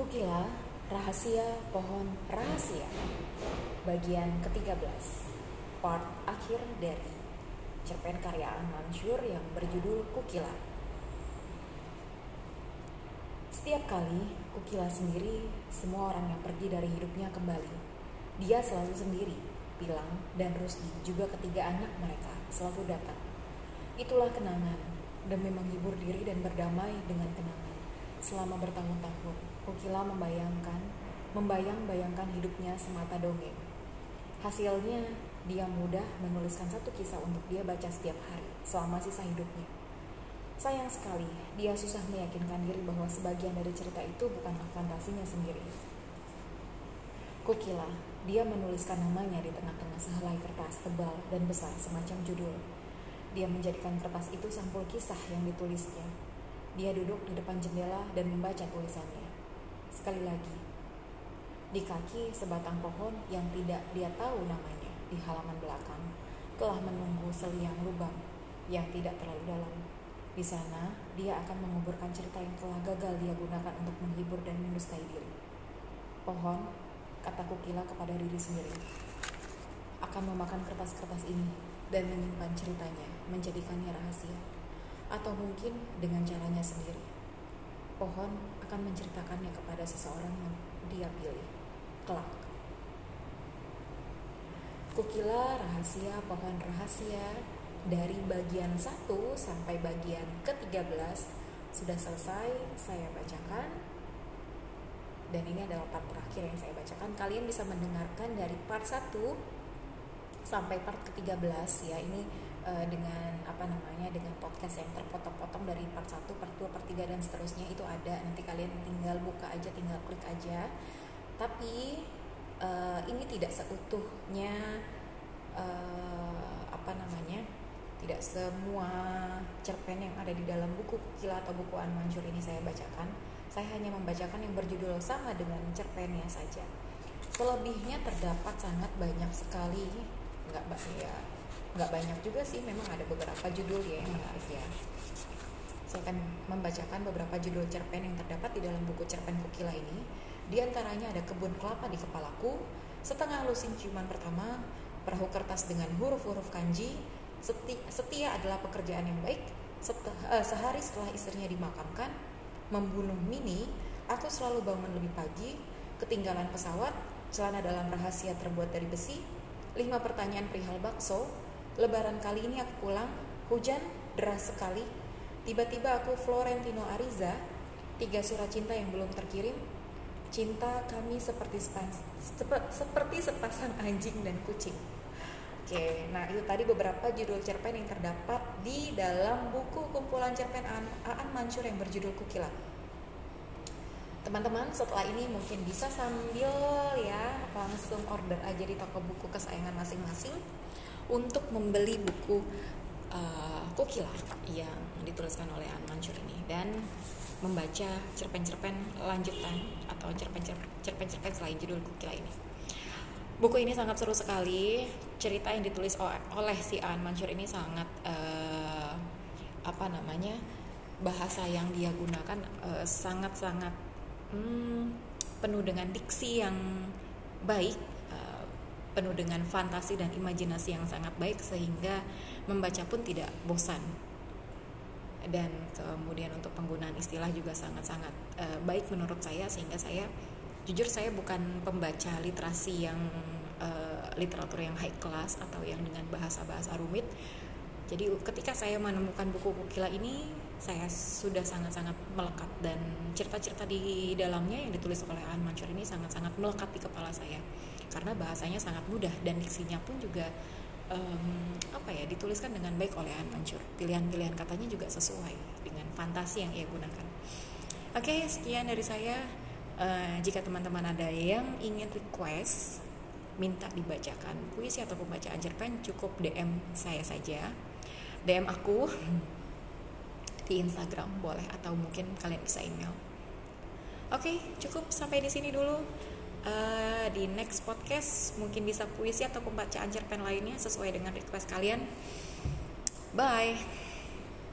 Kukila Rahasia Pohon Rahasia Bagian ke-13 Part akhir dari cerpen karya An Mansur yang berjudul Kukila Setiap kali Kukila sendiri, semua orang yang pergi dari hidupnya kembali. Dia selalu sendiri, Pilang dan Rusdi juga ketiga anak mereka selalu datang. Itulah kenangan, demi menghibur diri dan berdamai dengan kenangan. Selama bertahun-tahun, Kukila membayangkan, membayang-bayangkan hidupnya semata dongeng. Hasilnya, dia mudah menuliskan satu kisah untuk dia baca setiap hari selama sisa hidupnya. Sayang sekali, dia susah meyakinkan diri bahwa sebagian dari cerita itu bukanlah fantasinya sendiri. Kukila, dia menuliskan namanya di tengah-tengah sehelai kertas tebal dan besar semacam judul. Dia menjadikan kertas itu sampul kisah yang ditulisnya. Dia duduk di depan jendela dan membaca tulisannya. Sekali lagi, di kaki sebatang pohon yang tidak dia tahu namanya di halaman belakang telah menunggu seliang lubang yang tidak terlalu dalam. Di sana, dia akan menguburkan cerita yang telah gagal dia gunakan untuk menghibur dan mendustai diri. Pohon, kata Kukila kepada diri sendiri, akan memakan kertas-kertas ini dan menyimpan ceritanya, menjadikannya rahasia. Atau mungkin dengan caranya sendiri. Pohon akan menceritakannya kepada seseorang yang dia pilih. Kelak. Kukila rahasia pohon rahasia dari bagian 1 sampai bagian ke-13 sudah selesai saya bacakan dan ini adalah part terakhir yang saya bacakan kalian bisa mendengarkan dari part 1 sampai part ke-13 ya ini uh, dengan apa namanya dengan podcast yang terpotong-potong dari part 1, part 2, part 3 dan seterusnya itu ada nanti kalian tinggal buka aja tinggal klik aja tapi uh, ini tidak seutuhnya uh, apa namanya tidak semua cerpen yang ada di dalam buku Kukila atau buku An ini saya bacakan. Saya hanya membacakan yang berjudul sama dengan cerpennya saja. Selebihnya terdapat sangat banyak sekali, nggak ya nggak banyak juga sih. Memang ada beberapa judul ya yang menarik ya. Saya akan membacakan beberapa judul cerpen yang terdapat di dalam buku cerpen Kukila ini. Di antaranya ada kebun kelapa di kepalaku, setengah lusin ciuman pertama, perahu kertas dengan huruf-huruf kanji, Setia, setia adalah pekerjaan yang baik. Eh, sehari setelah istrinya dimakamkan, membunuh Mini, aku selalu bangun lebih pagi, ketinggalan pesawat, celana dalam rahasia terbuat dari besi, lima pertanyaan perihal bakso, lebaran kali ini aku pulang, hujan deras sekali, tiba-tiba aku Florentino Ariza, tiga surat cinta yang belum terkirim, cinta kami seperti sepas, seperti sepasang anjing dan kucing. Oke, nah itu tadi beberapa judul cerpen yang terdapat di dalam buku kumpulan cerpen Aan, Mansur yang berjudul Kukila. Teman-teman, setelah ini mungkin bisa sambil ya langsung order aja di toko buku kesayangan masing-masing untuk membeli buku uh, Kukila yang dituliskan oleh Aan Mansur ini dan membaca cerpen-cerpen lanjutan atau cerpen-cerpen selain judul Kukila ini. Buku ini sangat seru sekali. Cerita yang ditulis oleh si An Mansur ini sangat uh, apa namanya bahasa yang dia gunakan uh, sangat-sangat hmm, penuh dengan diksi yang baik, uh, penuh dengan fantasi dan imajinasi yang sangat baik sehingga membaca pun tidak bosan. Dan kemudian untuk penggunaan istilah juga sangat-sangat uh, baik menurut saya sehingga saya jujur saya bukan pembaca literasi yang uh, literatur yang high class atau yang dengan bahasa-bahasa rumit jadi ketika saya menemukan buku Kukila ini saya sudah sangat-sangat melekat dan cerita-cerita di dalamnya yang ditulis oleh An Mansur ini sangat-sangat melekat di kepala saya karena bahasanya sangat mudah dan diksinya pun juga um, apa ya dituliskan dengan baik oleh An Mansur pilihan-pilihan katanya juga sesuai dengan fantasi yang ia gunakan. Oke sekian dari saya. Uh, jika teman-teman ada yang ingin request minta dibacakan puisi atau pembacaan cerpen cukup DM saya saja. DM aku di Instagram boleh atau mungkin kalian bisa email. Oke okay, cukup sampai di sini dulu uh, di next podcast mungkin bisa puisi atau pembacaan cerpen lainnya sesuai dengan request kalian. Bye